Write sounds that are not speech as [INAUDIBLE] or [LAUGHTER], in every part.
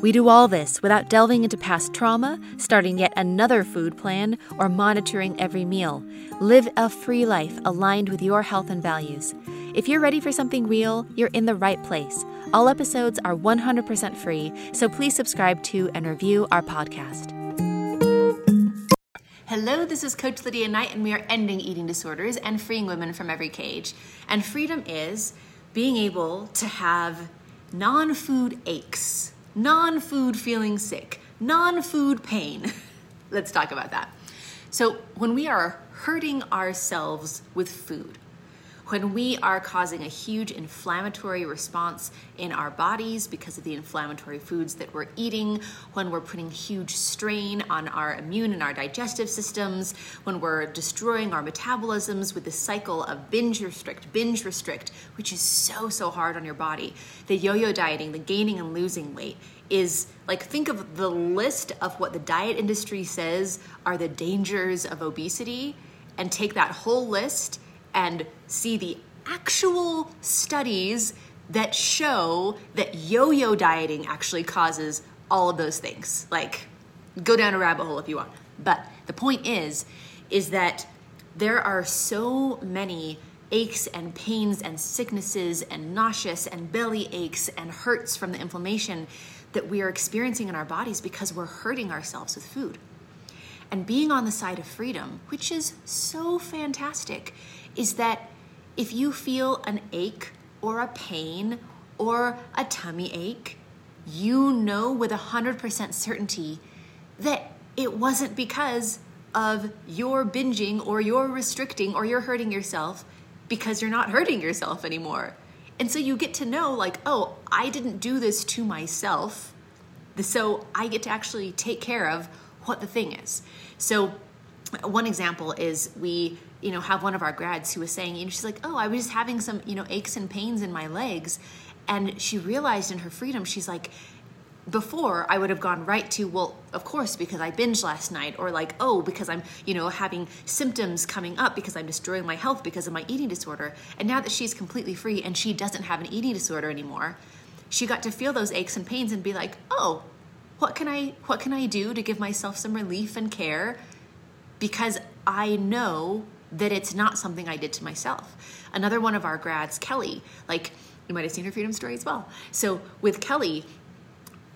we do all this without delving into past trauma, starting yet another food plan, or monitoring every meal. Live a free life aligned with your health and values. If you're ready for something real, you're in the right place. All episodes are 100% free, so please subscribe to and review our podcast. Hello, this is Coach Lydia Knight, and we are ending eating disorders and freeing women from every cage. And freedom is being able to have non food aches non food feeling sick, non food pain. [LAUGHS] Let's talk about that. So, when we are hurting ourselves with food, when we are causing a huge inflammatory response in our bodies because of the inflammatory foods that we're eating, when we're putting huge strain on our immune and our digestive systems, when we're destroying our metabolisms with the cycle of binge restrict, binge restrict, which is so, so hard on your body. The yo yo dieting, the gaining and losing weight is like think of the list of what the diet industry says are the dangers of obesity and take that whole list and see the actual studies that show that yo yo dieting actually causes all of those things. Like, go down a rabbit hole if you want. But the point is, is that there are so many aches and pains and sicknesses and nauseous and belly aches and hurts from the inflammation that we are experiencing in our bodies because we're hurting ourselves with food. And being on the side of freedom, which is so fantastic, is that if you feel an ache or a pain or a tummy ache, you know with 100% certainty that it wasn't because of your binging or your restricting or you're hurting yourself because you're not hurting yourself anymore. And so you get to know, like, oh, I didn't do this to myself. So I get to actually take care of what the thing is. So one example is we you know have one of our grads who was saying you know she's like oh i was just having some you know aches and pains in my legs and she realized in her freedom she's like before I would have gone right to, well, of course, because I binged last night, or like, oh, because I'm, you know, having symptoms coming up because I'm destroying my health because of my eating disorder. And now that she's completely free and she doesn't have an eating disorder anymore, she got to feel those aches and pains and be like, oh, what can I what can I do to give myself some relief and care because I know that it's not something I did to myself. Another one of our grads, Kelly, like you might have seen her freedom story as well. So with Kelly,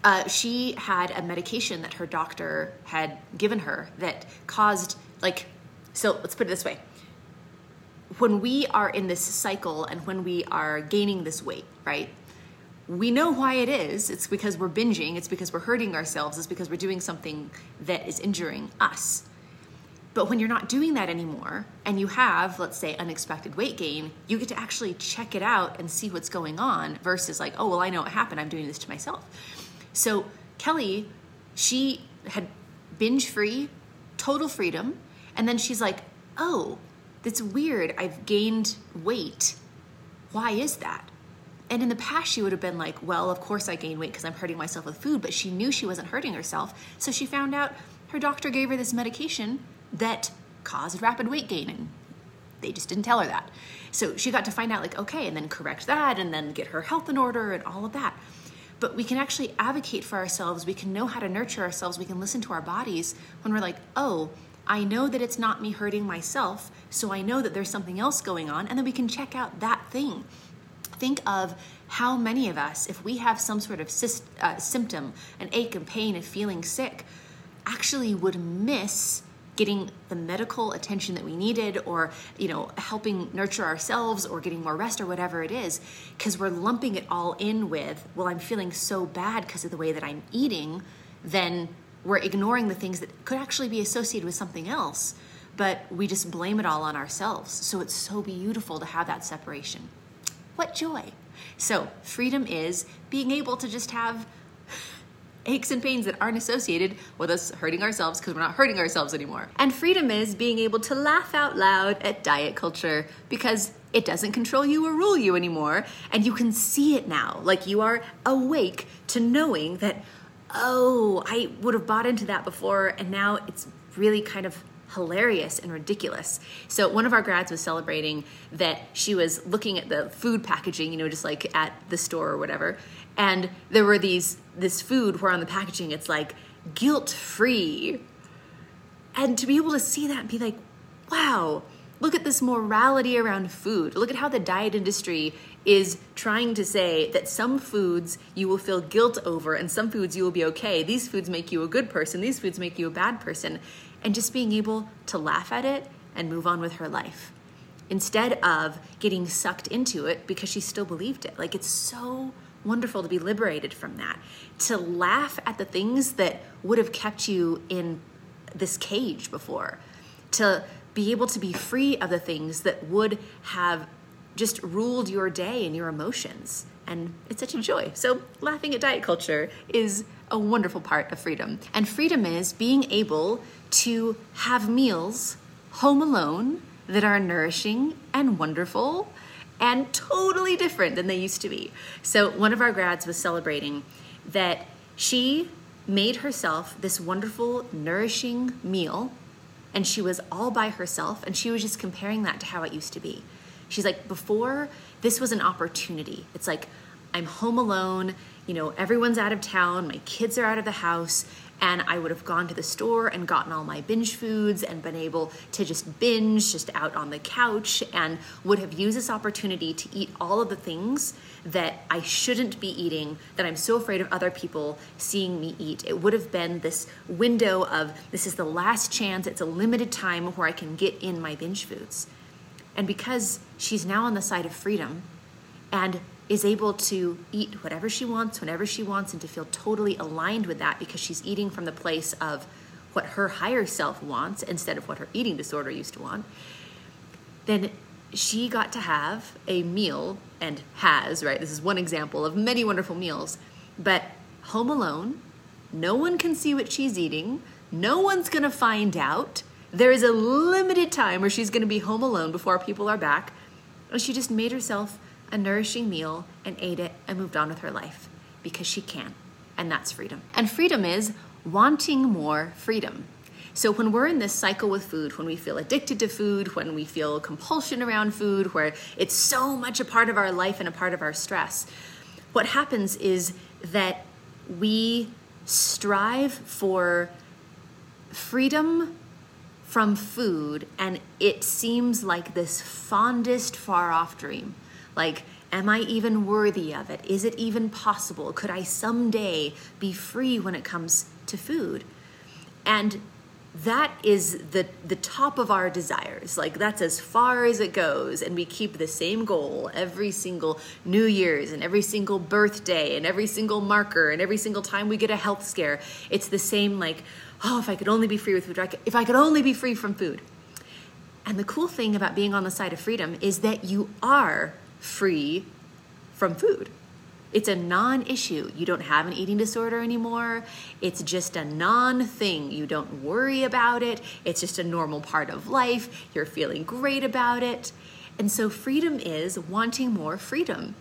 uh, she had a medication that her doctor had given her that caused like so let's put it this way when we are in this cycle and when we are gaining this weight right we know why it is. It's because we're binging, it's because we're hurting ourselves, it's because we're doing something that is injuring us. But when you're not doing that anymore and you have, let's say, unexpected weight gain, you get to actually check it out and see what's going on versus like, oh, well, I know what happened. I'm doing this to myself. So Kelly, she had binge free, total freedom. And then she's like, oh, that's weird. I've gained weight. Why is that? And in the past, she would have been like, well, of course I gained weight because I'm hurting myself with food, but she knew she wasn't hurting herself. So she found out her doctor gave her this medication that caused rapid weight gain. And they just didn't tell her that. So she got to find out, like, okay, and then correct that and then get her health in order and all of that. But we can actually advocate for ourselves. We can know how to nurture ourselves. We can listen to our bodies when we're like, oh, I know that it's not me hurting myself, so I know that there's something else going on, and then we can check out that thing think of how many of us, if we have some sort of uh, symptom, an ache and pain and feeling sick, actually would miss getting the medical attention that we needed or you know helping nurture ourselves or getting more rest or whatever it is because we're lumping it all in with well i'm feeling so bad because of the way that i'm eating then we're ignoring the things that could actually be associated with something else but we just blame it all on ourselves so it's so beautiful to have that separation what joy. So, freedom is being able to just have aches and pains that aren't associated with us hurting ourselves because we're not hurting ourselves anymore. And freedom is being able to laugh out loud at diet culture because it doesn't control you or rule you anymore. And you can see it now. Like you are awake to knowing that, oh, I would have bought into that before, and now it's really kind of hilarious and ridiculous. So one of our grads was celebrating that she was looking at the food packaging, you know, just like at the store or whatever, and there were these this food where on the packaging it's like guilt free. And to be able to see that and be like, wow, look at this morality around food. Look at how the diet industry is trying to say that some foods you will feel guilt over and some foods you will be okay. These foods make you a good person, these foods make you a bad person. And just being able to laugh at it and move on with her life instead of getting sucked into it because she still believed it. Like it's so wonderful to be liberated from that, to laugh at the things that would have kept you in this cage before, to be able to be free of the things that would have just ruled your day and your emotions. And it's such a joy. So, laughing at diet culture is a wonderful part of freedom. And freedom is being able to have meals home alone that are nourishing and wonderful and totally different than they used to be. So, one of our grads was celebrating that she made herself this wonderful, nourishing meal, and she was all by herself, and she was just comparing that to how it used to be. She's like, before, this was an opportunity. It's like, I'm home alone, you know, everyone's out of town, my kids are out of the house, and I would have gone to the store and gotten all my binge foods and been able to just binge just out on the couch and would have used this opportunity to eat all of the things that I shouldn't be eating that I'm so afraid of other people seeing me eat. It would have been this window of this is the last chance, it's a limited time where I can get in my binge foods. And because she's now on the side of freedom and is able to eat whatever she wants, whenever she wants, and to feel totally aligned with that because she's eating from the place of what her higher self wants instead of what her eating disorder used to want, then she got to have a meal and has, right? This is one example of many wonderful meals, but home alone, no one can see what she's eating, no one's gonna find out. There is a limited time where she's gonna be home alone before people are back. And she just made herself a nourishing meal and ate it and moved on with her life because she can. And that's freedom. And freedom is wanting more freedom. So when we're in this cycle with food, when we feel addicted to food, when we feel compulsion around food, where it's so much a part of our life and a part of our stress, what happens is that we strive for freedom from food and it seems like this fondest far off dream like, am I even worthy of it? Is it even possible? Could I someday be free when it comes to food? And that is the the top of our desires like that's as far as it goes and we keep the same goal every single new year's and every single birthday and every single marker and every single time we get a health scare it's the same like oh if i could only be free with food if i could only be free from food and the cool thing about being on the side of freedom is that you are free from food. It's a non issue. You don't have an eating disorder anymore. It's just a non thing. You don't worry about it. It's just a normal part of life. You're feeling great about it. And so, freedom is wanting more freedom.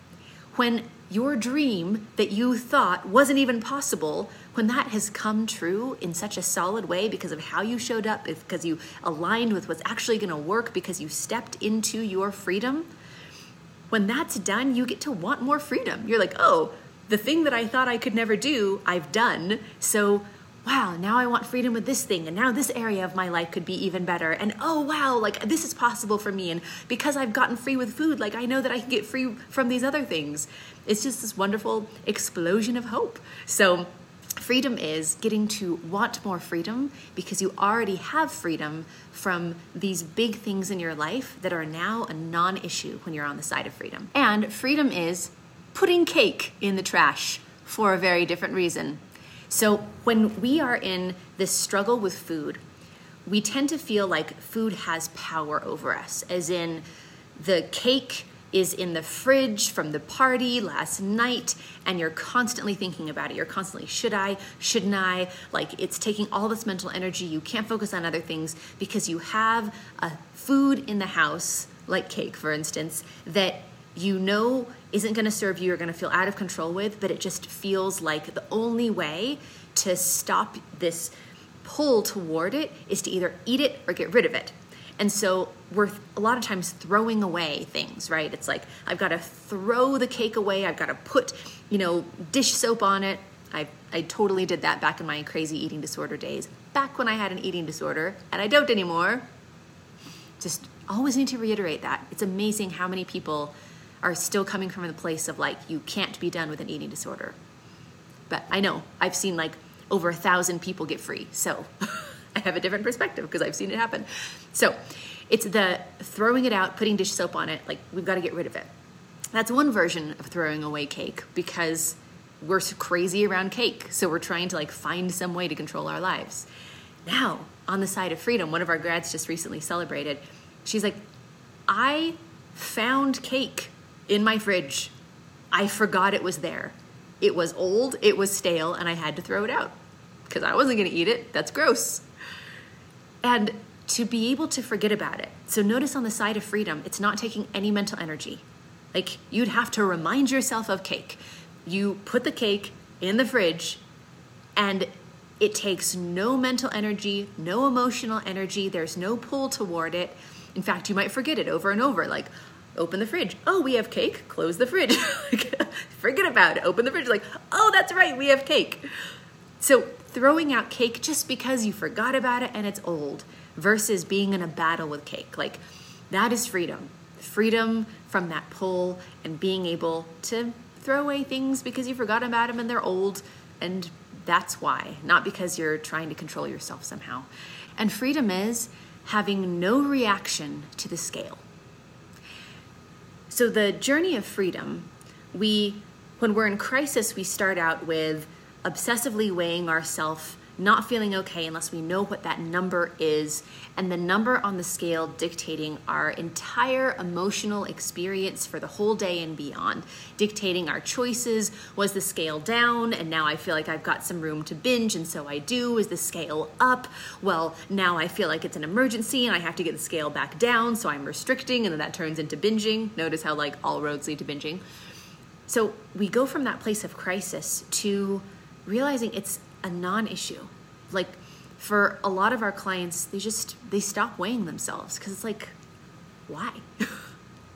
When your dream that you thought wasn't even possible, when that has come true in such a solid way because of how you showed up, because you aligned with what's actually going to work, because you stepped into your freedom, when that's done, you get to want more freedom. You're like, oh, the thing that I thought I could never do, I've done. So, wow, now I want freedom with this thing. And now this area of my life could be even better. And oh, wow, like this is possible for me. And because I've gotten free with food, like I know that I can get free from these other things. It's just this wonderful explosion of hope. So, Freedom is getting to want more freedom because you already have freedom from these big things in your life that are now a non issue when you're on the side of freedom. And freedom is putting cake in the trash for a very different reason. So, when we are in this struggle with food, we tend to feel like food has power over us, as in the cake is in the fridge from the party last night and you're constantly thinking about it. You're constantly, should I, shouldn't I? Like it's taking all this mental energy. You can't focus on other things because you have a food in the house, like cake, for instance, that you know isn't going to serve you, you're going to feel out of control with, but it just feels like the only way to stop this pull toward it is to either eat it or get rid of it. And so we're a lot of times throwing away things, right? It's like I've got to throw the cake away. I've got to put, you know, dish soap on it. I I totally did that back in my crazy eating disorder days. Back when I had an eating disorder, and I don't anymore. Just always need to reiterate that. It's amazing how many people are still coming from the place of like you can't be done with an eating disorder. But I know I've seen like over a thousand people get free. So [LAUGHS] I have a different perspective because I've seen it happen. So it's the throwing it out, putting dish soap on it, like we've got to get rid of it. That's one version of throwing away cake because we're so crazy around cake. So we're trying to like find some way to control our lives. Now, on the side of freedom, one of our grads just recently celebrated. She's like, I found cake in my fridge. I forgot it was there. It was old, it was stale, and I had to throw it out because I wasn't going to eat it. That's gross. And to be able to forget about it. So notice on the side of freedom, it's not taking any mental energy. Like you'd have to remind yourself of cake. You put the cake in the fridge and it takes no mental energy, no emotional energy. There's no pull toward it. In fact, you might forget it over and over. Like, open the fridge. Oh, we have cake. Close the fridge. [LAUGHS] forget about it. Open the fridge. Like, oh, that's right. We have cake. So throwing out cake just because you forgot about it and it's old versus being in a battle with cake. Like that is freedom. Freedom from that pull and being able to throw away things because you forgot about them and they're old and that's why, not because you're trying to control yourself somehow. And freedom is having no reaction to the scale. So the journey of freedom, we when we're in crisis, we start out with obsessively weighing ourselves, not feeling okay unless we know what that number is, and the number on the scale dictating our entire emotional experience for the whole day and beyond, dictating our choices. Was the scale down, and now I feel like I've got some room to binge, and so I do? Is the scale up? Well, now I feel like it's an emergency and I have to get the scale back down, so I'm restricting, and then that turns into binging. Notice how, like, all roads lead to binging. So we go from that place of crisis to realizing it's a non-issue. Like for a lot of our clients they just they stop weighing themselves because it's like why? [LAUGHS]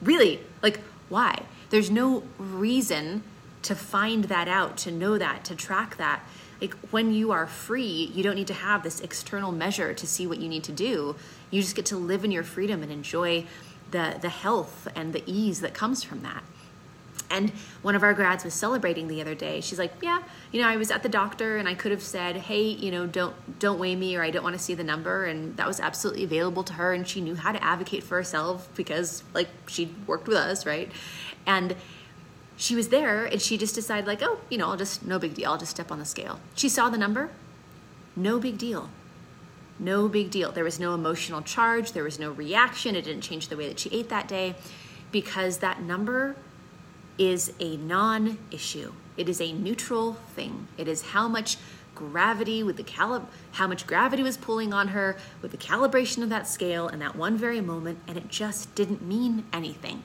Really? Like why? There's no reason to find that out to know that to track that. Like when you are free you don't need to have this external measure to see what you need to do. You just get to live in your freedom and enjoy the the health and the ease that comes from that and one of our grads was celebrating the other day. She's like, "Yeah, you know, I was at the doctor and I could have said, "Hey, you know, don't don't weigh me or I don't want to see the number." And that was absolutely available to her and she knew how to advocate for herself because like she worked with us, right? And she was there and she just decided like, "Oh, you know, I'll just no big deal. I'll just step on the scale." She saw the number. No big deal. No big deal. There was no emotional charge, there was no reaction. It didn't change the way that she ate that day because that number is a non issue. It is a neutral thing. It is how much gravity with the calib how much gravity was pulling on her with the calibration of that scale in that one very moment and it just didn't mean anything.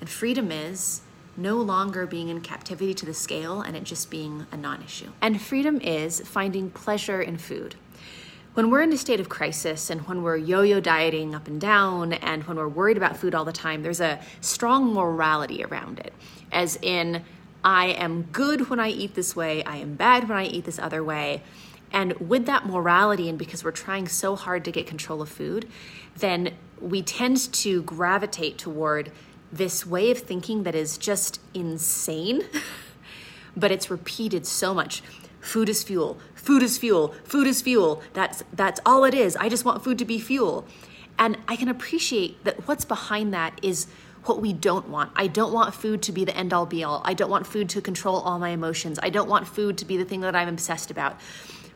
And freedom is no longer being in captivity to the scale and it just being a non-issue. And freedom is finding pleasure in food when we're in a state of crisis and when we're yo yo dieting up and down and when we're worried about food all the time, there's a strong morality around it. As in, I am good when I eat this way, I am bad when I eat this other way. And with that morality, and because we're trying so hard to get control of food, then we tend to gravitate toward this way of thinking that is just insane, [LAUGHS] but it's repeated so much. Food is fuel. Food is fuel. Food is fuel. That's that's all it is. I just want food to be fuel. And I can appreciate that what's behind that is what we don't want. I don't want food to be the end all be all. I don't want food to control all my emotions. I don't want food to be the thing that I'm obsessed about.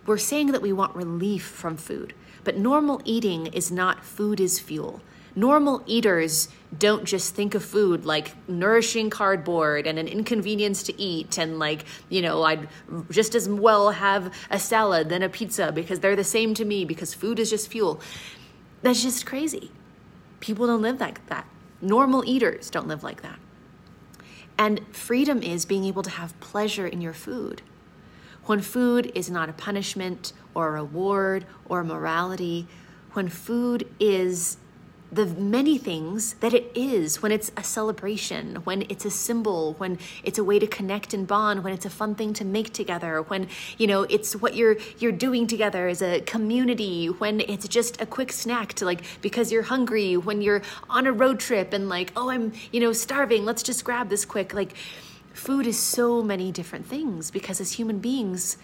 We're saying that we want relief from food, but normal eating is not food is fuel. Normal eaters don't just think of food like nourishing cardboard and an inconvenience to eat and like you know i'd just as well have a salad than a pizza because they're the same to me because food is just fuel. That's just crazy. People don't live like that. Normal eaters don't live like that. And freedom is being able to have pleasure in your food. When food is not a punishment or a reward or morality when food is the many things that it is when it's a celebration, when it's a symbol, when it's a way to connect and bond, when it's a fun thing to make together, when you know it's what you're you're doing together as a community, when it's just a quick snack to like because you're hungry, when you're on a road trip and like, oh, I'm, you know, starving, let's just grab this quick. Like food is so many different things because as human beings,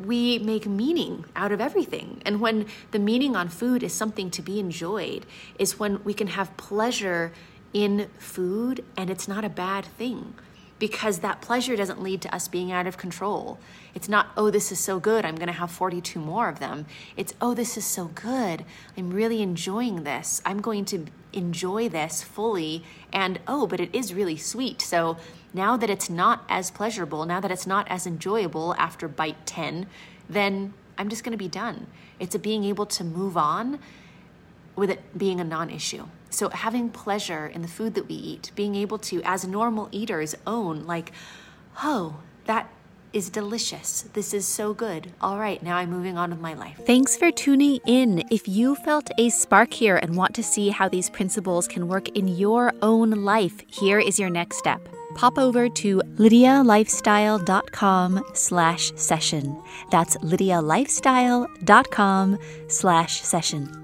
we make meaning out of everything. And when the meaning on food is something to be enjoyed, is when we can have pleasure in food and it's not a bad thing because that pleasure doesn't lead to us being out of control. It's not, oh, this is so good, I'm gonna have 42 more of them. It's, oh, this is so good, I'm really enjoying this. I'm going to enjoy this fully. And, oh, but it is really sweet. So now that it's not as pleasurable, now that it's not as enjoyable after bite 10, then I'm just gonna be done. It's a being able to move on with it being a non issue. So, having pleasure in the food that we eat, being able to, as normal eaters, own, like, oh, that is delicious. This is so good. All right, now I'm moving on with my life. Thanks for tuning in. If you felt a spark here and want to see how these principles can work in your own life, here is your next step. Pop over to lydialifestyle.com slash session. That's lydialifestyle.com slash session